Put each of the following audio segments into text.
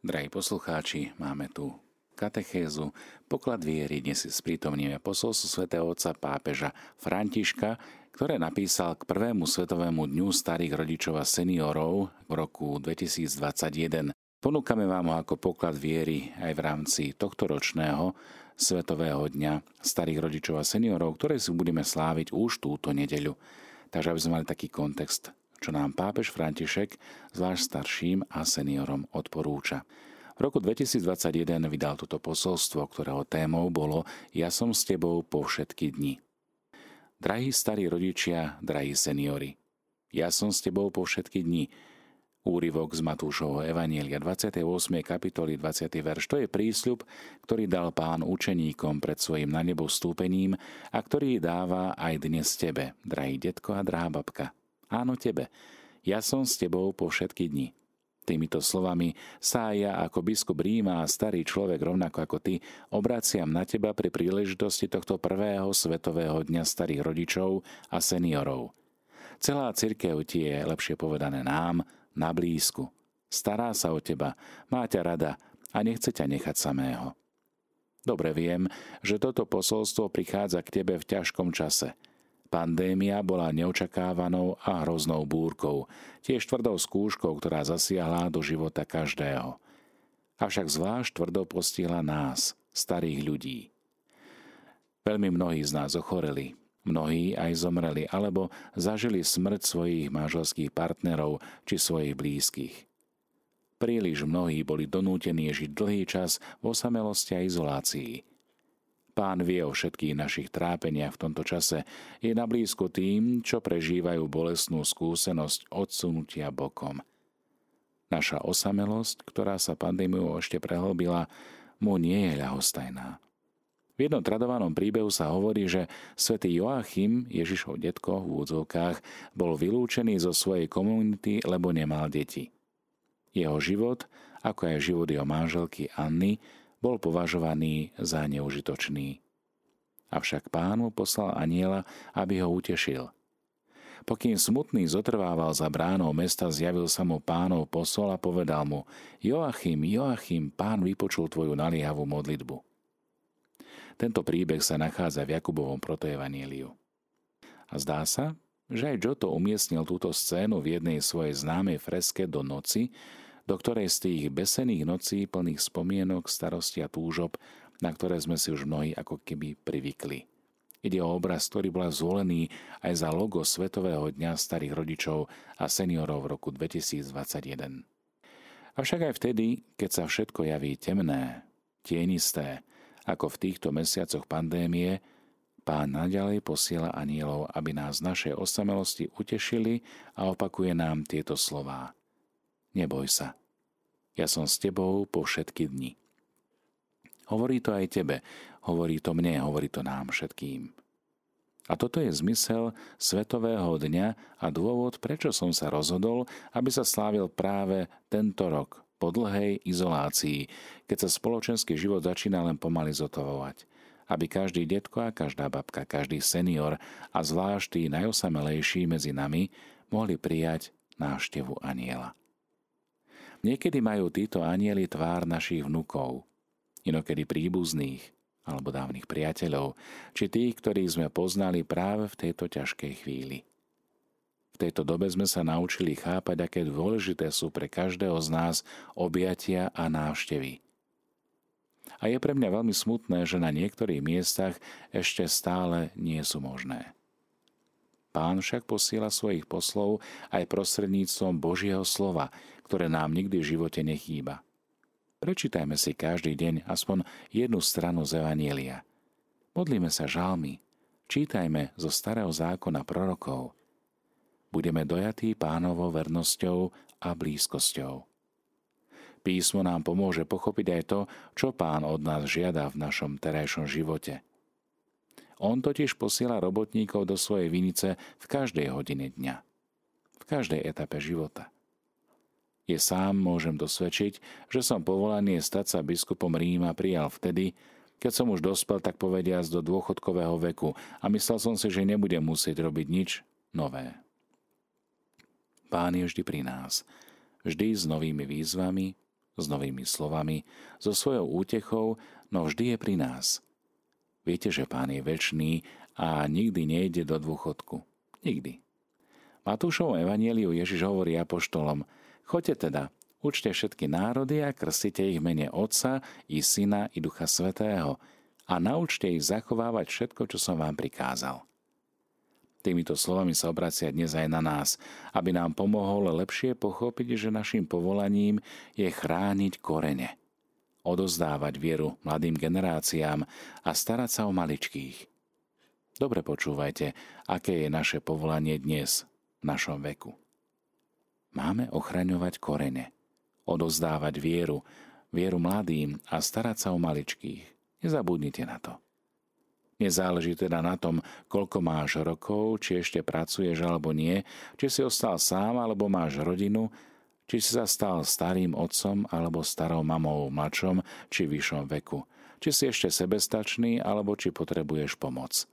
Drahí poslucháči, máme tu katechézu, poklad viery. Dnes si sprítomníme posolstvo svätého otca pápeža Františka, ktoré napísal k prvému svetovému dňu starých rodičov a seniorov v roku 2021. Ponúkame vám ho ako poklad viery aj v rámci tohto ročného Svetového dňa starých rodičov a seniorov, ktoré si budeme sláviť už túto nedeľu. Takže aby sme mali taký kontext čo nám pápež František zvlášť starším a seniorom odporúča. V roku 2021 vydal toto posolstvo, ktorého témou bolo Ja som s tebou po všetky dni. Drahí starí rodičia, drahí seniori, ja som s tebou po všetky dni. Úryvok z Matúšovho Evanielia 28. kapitoly 20. verš. To je prísľub, ktorý dal pán učeníkom pred svojim na nebo vstúpením a ktorý dáva aj dnes tebe, drahý detko a drahá babka. Áno tebe, ja som s tebou po všetky dni. Týmito slovami sa aj ja ako biskup Ríma a starý človek rovnako ako ty obraciam na teba pri príležitosti tohto prvého svetového dňa starých rodičov a seniorov. Celá cirkev ti je, lepšie povedané nám, na blízku. Stará sa o teba, má ťa rada a nechce ťa nechať samého. Dobre viem, že toto posolstvo prichádza k tebe v ťažkom čase – Pandémia bola neočakávanou a hroznou búrkou, tiež tvrdou skúškou, ktorá zasiahla do života každého. Avšak zvlášť tvrdo postihla nás, starých ľudí. Veľmi mnohí z nás ochoreli, mnohí aj zomreli alebo zažili smrť svojich manželských partnerov či svojich blízkych. Príliš mnohí boli donútení žiť dlhý čas v osamelosti a izolácii – Pán vie o všetkých našich trápeniach v tomto čase. Je na blízku tým, čo prežívajú bolestnú skúsenosť odsunutia bokom. Naša osamelosť, ktorá sa pandémiou ešte prehlbila, mu nie je ľahostajná. V jednom tradovanom príbehu sa hovorí, že svätý Joachim, Ježišov detko v údzovkách, bol vylúčený zo svojej komunity, lebo nemal deti. Jeho život, ako aj život jeho manželky Anny, bol považovaný za neužitočný. Avšak pán mu poslal aniela, aby ho utešil. Pokým smutný zotrvával za bránou mesta, zjavil sa mu pánov posol a povedal mu Joachim, Joachim, pán vypočul tvoju naliehavú modlitbu. Tento príbeh sa nachádza v Jakubovom protoevanieliu. A zdá sa, že aj Giotto umiestnil túto scénu v jednej svojej známej freske do noci, do ktorej z tých besených nocí plných spomienok, starosti a túžob, na ktoré sme si už mnohí ako keby privykli. Ide o obraz, ktorý bol zvolený aj za logo Svetového dňa starých rodičov a seniorov v roku 2021. Avšak aj vtedy, keď sa všetko javí temné, tienisté, ako v týchto mesiacoch pandémie, Pán naďalej posiela anielov, aby nás z našej osamelosti utešili a opakuje nám tieto slová. Neboj sa, ja som s tebou po všetky dni. Hovorí to aj tebe, hovorí to mne, hovorí to nám všetkým. A toto je zmysel Svetového dňa a dôvod, prečo som sa rozhodol, aby sa slávil práve tento rok, po dlhej izolácii, keď sa spoločenský život začína len pomaly zotovovať. Aby každý detko a každá babka, každý senior a zvlášť tí najosamelejší medzi nami mohli prijať návštevu aniela. Niekedy majú títo anieli tvár našich vnukov, inokedy príbuzných alebo dávnych priateľov, či tých, ktorých sme poznali práve v tejto ťažkej chvíli. V tejto dobe sme sa naučili chápať, aké dôležité sú pre každého z nás objatia a návštevy. A je pre mňa veľmi smutné, že na niektorých miestach ešte stále nie sú možné. Pán však posiela svojich poslov aj prostredníctvom Božieho slova, ktoré nám nikdy v živote nechýba. Prečítajme si každý deň aspoň jednu stranu z Evanielia. Modlíme sa žalmy, čítajme zo starého zákona prorokov. Budeme dojatí pánovou vernosťou a blízkosťou. Písmo nám pomôže pochopiť aj to, čo pán od nás žiada v našom terajšom živote – on totiž posiela robotníkov do svojej vinice v každej hodine dňa, v každej etape života. Je sám môžem dosvedčiť, že som povolaný stať sa biskupom Ríma prijal vtedy, keď som už dospel tak povediac do dôchodkového veku a myslel som si, že nebudem musieť robiť nič nové. Pán je vždy pri nás, vždy s novými výzvami, s novými slovami, so svojou útechou, no vždy je pri nás. Viete, že pán je väčší a nikdy nejde do dôchodku. Nikdy. Matúšovom evanieliu Ježiš hovorí apoštolom, choďte teda, učte všetky národy a krstite ich mene Otca i Syna i Ducha Svetého a naučte ich zachovávať všetko, čo som vám prikázal. Týmito slovami sa obracia dnes aj na nás, aby nám pomohol lepšie pochopiť, že našim povolaním je chrániť korene, odozdávať vieru mladým generáciám a starať sa o maličkých. Dobre počúvajte, aké je naše povolanie dnes, v našom veku. Máme ochraňovať korene, odozdávať vieru, vieru mladým a starať sa o maličkých. Nezabudnite na to. Nezáleží teda na tom, koľko máš rokov, či ešte pracuješ alebo nie, či si ostal sám alebo máš rodinu, či si sa stal starým otcom alebo starou mamou v mladšom či vyššom veku, či si ešte sebestačný alebo či potrebuješ pomoc.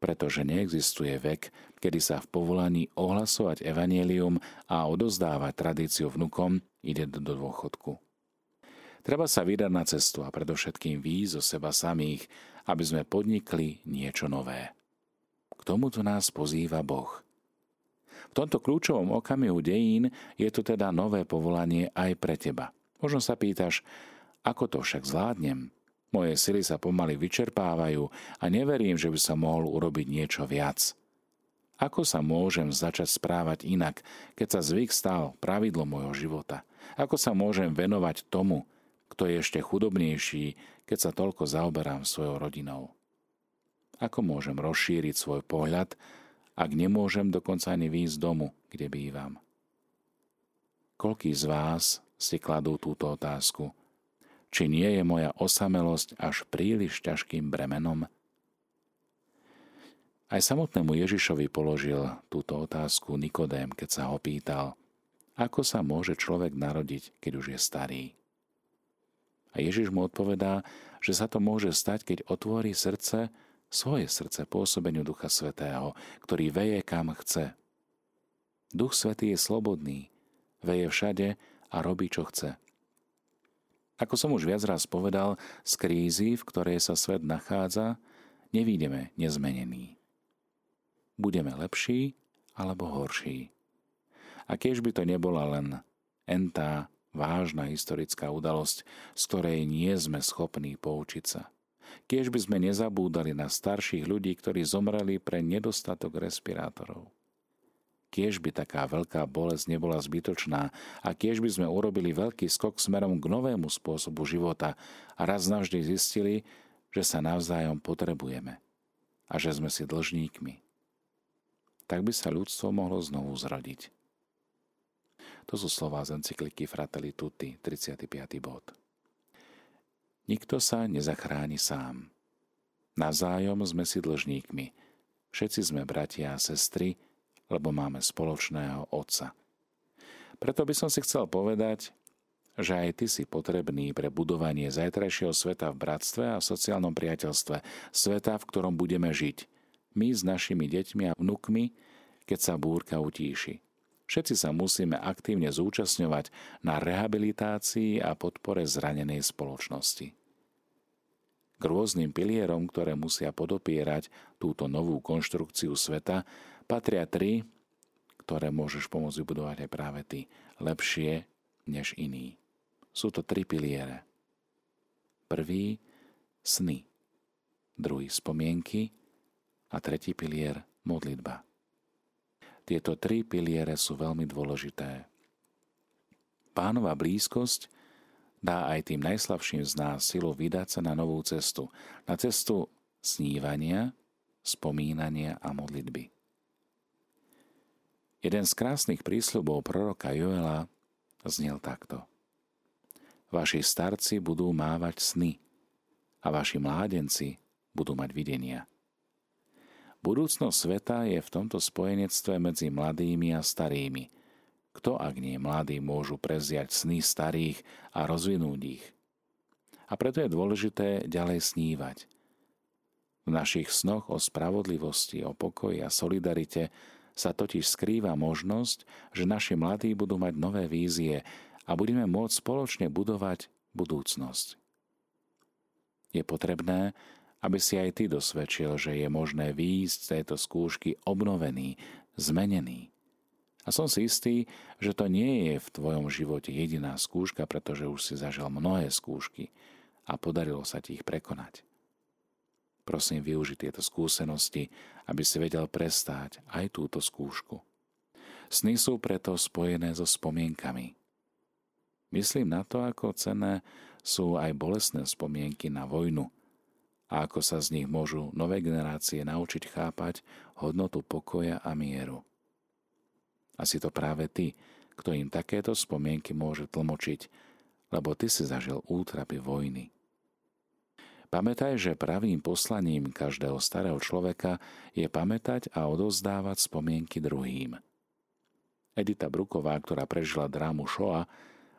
Pretože neexistuje vek, kedy sa v povolaní ohlasovať evanielium a odozdávať tradíciu vnukom ide do dôchodku. Treba sa vydať na cestu a predovšetkým výjsť zo seba samých, aby sme podnikli niečo nové. K tomuto nás pozýva Boh. V tomto kľúčovom okamihu dejín je tu teda nové povolanie aj pre teba. Možno sa pýtaš, ako to však zvládnem? Moje sily sa pomaly vyčerpávajú a neverím, že by som mohol urobiť niečo viac. Ako sa môžem začať správať inak, keď sa zvyk stal pravidlo môjho života? Ako sa môžem venovať tomu, kto je ešte chudobnejší, keď sa toľko zaoberám svojou rodinou. Ako môžem rozšíriť svoj pohľad, ak nemôžem dokonca ani výjsť z domu, kde bývam? Koľký z vás si kladú túto otázku? Či nie je moja osamelosť až príliš ťažkým bremenom? Aj samotnému Ježišovi položil túto otázku Nikodém, keď sa ho pýtal, ako sa môže človek narodiť, keď už je starý. A Ježiš mu odpovedá, že sa to môže stať, keď otvorí srdce, svoje srdce pôsobeniu Ducha Svetého, ktorý veje kam chce. Duch Svetý je slobodný, veje všade a robí, čo chce. Ako som už viac raz povedal, z krízy, v ktorej sa svet nachádza, nevídeme nezmenení. Budeme lepší alebo horší. A keď by to nebola len entá vážna historická udalosť, z ktorej nie sme schopní poučiť sa. Kiež by sme nezabúdali na starších ľudí, ktorí zomreli pre nedostatok respirátorov. Kiež by taká veľká bolesť nebola zbytočná a kiež by sme urobili veľký skok smerom k novému spôsobu života a raz navždy zistili, že sa navzájom potrebujeme a že sme si dlžníkmi. Tak by sa ľudstvo mohlo znovu zrodiť. To sú slová z encykliky Fratelli Tutti, 35. bod. Nikto sa nezachráni sám. Nazájom sme si dlžníkmi. Všetci sme bratia a sestry, lebo máme spoločného Otca. Preto by som si chcel povedať, že aj ty si potrebný pre budovanie zajtrajšieho sveta v bratstve a sociálnom priateľstve, sveta, v ktorom budeme žiť. My s našimi deťmi a vnukmi, keď sa búrka utíši. Všetci sa musíme aktívne zúčastňovať na rehabilitácii a podpore zranenej spoločnosti. K rôznym pilierom, ktoré musia podopierať túto novú konštrukciu sveta, patria tri, ktoré môžeš pomôcť vybudovať aj práve ty lepšie než iní. Sú to tri piliere. Prvý sny, druhý spomienky a tretí pilier modlitba. Tieto tri piliere sú veľmi dôležité. Pánova blízkosť dá aj tým najslabším z nás silu vydať sa na novú cestu. Na cestu snívania, spomínania a modlitby. Jeden z krásnych prísľubov proroka Joela znel takto. Vaši starci budú mávať sny a vaši mládenci budú mať videnia. Budúcnosť sveta je v tomto spojenectve medzi mladými a starými. Kto ak nie mladí môžu preziať sny starých a rozvinúť ich? A preto je dôležité ďalej snívať. V našich snoch o spravodlivosti, o pokoji a solidarite sa totiž skrýva možnosť, že naši mladí budú mať nové vízie a budeme môcť spoločne budovať budúcnosť. Je potrebné, aby si aj ty dosvedčil, že je možné výjsť z tejto skúšky obnovený, zmenený. A som si istý, že to nie je v tvojom živote jediná skúška, pretože už si zažil mnohé skúšky a podarilo sa ti ich prekonať. Prosím, využi tieto skúsenosti, aby si vedel prestáť aj túto skúšku. Sny sú preto spojené so spomienkami. Myslím na to, ako cenné sú aj bolestné spomienky na vojnu a ako sa z nich môžu nové generácie naučiť chápať hodnotu pokoja a mieru. Asi to práve ty, kto im takéto spomienky môže tlmočiť, lebo ty si zažil útrapy vojny. Pamätaj, že pravým poslaním každého starého človeka je pamätať a odozdávať spomienky druhým. Edita Bruková, ktorá prežila drámu Shoa,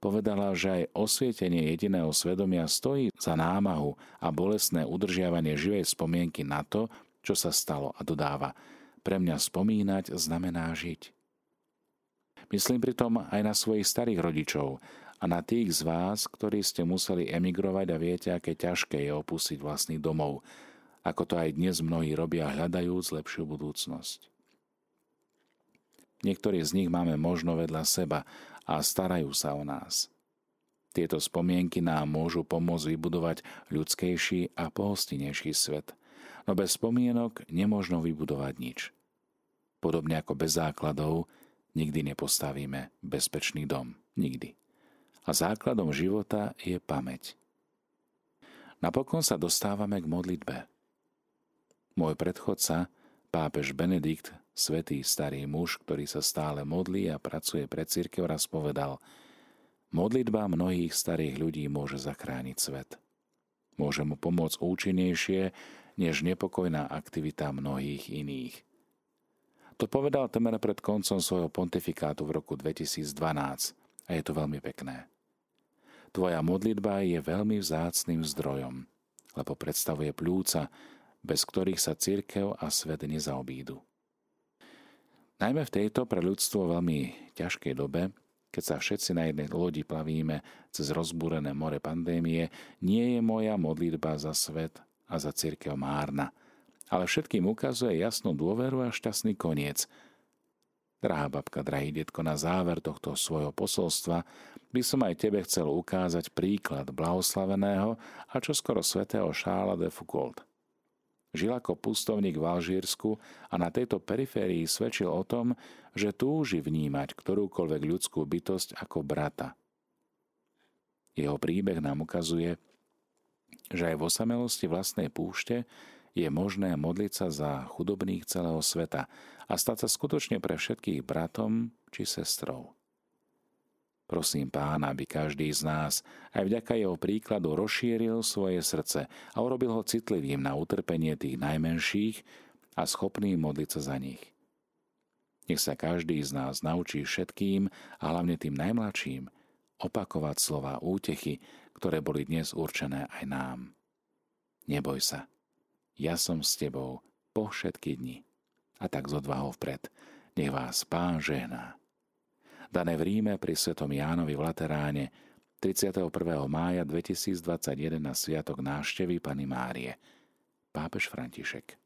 povedala, že aj osvietenie jediného svedomia stojí za námahu a bolestné udržiavanie živej spomienky na to, čo sa stalo a dodáva. Pre mňa spomínať znamená žiť. Myslím pritom aj na svojich starých rodičov, a na tých z vás, ktorí ste museli emigrovať a viete, aké ťažké je opustiť vlastný domov, ako to aj dnes mnohí robia hľadajúc lepšiu budúcnosť. Niektorí z nich máme možno vedľa seba a starajú sa o nás. Tieto spomienky nám môžu pomôcť vybudovať ľudskejší a pohostinejší svet, no bez spomienok nemôžno vybudovať nič. Podobne ako bez základov nikdy nepostavíme bezpečný dom. Nikdy a základom života je pamäť. Napokon sa dostávame k modlitbe. Môj predchodca, pápež Benedikt, svetý starý muž, ktorý sa stále modlí a pracuje pre církev, raz povedal Modlitba mnohých starých ľudí môže zachrániť svet. Môže mu pomôcť účinnejšie, než nepokojná aktivita mnohých iných. To povedal temer pred koncom svojho pontifikátu v roku 2012 a je to veľmi pekné. Tvoja modlitba je veľmi vzácným zdrojom, lebo predstavuje plúca, bez ktorých sa církev a svet nezaobídu. Najmä v tejto pre ľudstvo veľmi ťažkej dobe, keď sa všetci na jednej lodi plavíme cez rozbúrené more pandémie, nie je moja modlitba za svet a za církev márna, ale všetkým ukazuje jasnú dôveru a šťastný koniec. Drahá babka, drahý detko, na záver tohto svojho posolstva by som aj tebe chcel ukázať príklad blahoslaveného a čoskoro svätého Šála de Foucault. Žil ako pustovník v Alžírsku a na tejto periférii svedčil o tom, že túži vnímať ktorúkoľvek ľudskú bytosť ako brata. Jeho príbeh nám ukazuje, že aj v osamelosti vlastnej púšte je možné modliť sa za chudobných celého sveta a stať sa skutočne pre všetkých bratom či sestrou. Prosím pána, aby každý z nás aj vďaka jeho príkladu rozšíril svoje srdce a urobil ho citlivým na utrpenie tých najmenších a schopný modliť sa za nich. Nech sa každý z nás naučí všetkým a hlavne tým najmladším opakovať slova útechy, ktoré boli dnes určené aj nám. Neboj sa, ja som s tebou po všetky dni. A tak z odvahou vpred. Nech vás pán žehná dané v Ríme pri svetom Jánovi v Lateráne 31. mája 2021 na sviatok náštevy Pany Márie. Pápež František.